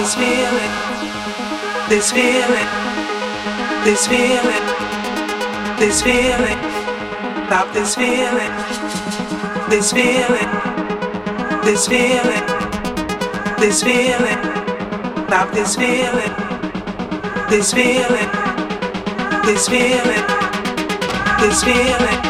this feeling, this feeling, this feeling, this feeling, about this feeling, this feeling, this feeling, this feeling, about this feeling, this feeling, this feeling, this feeling.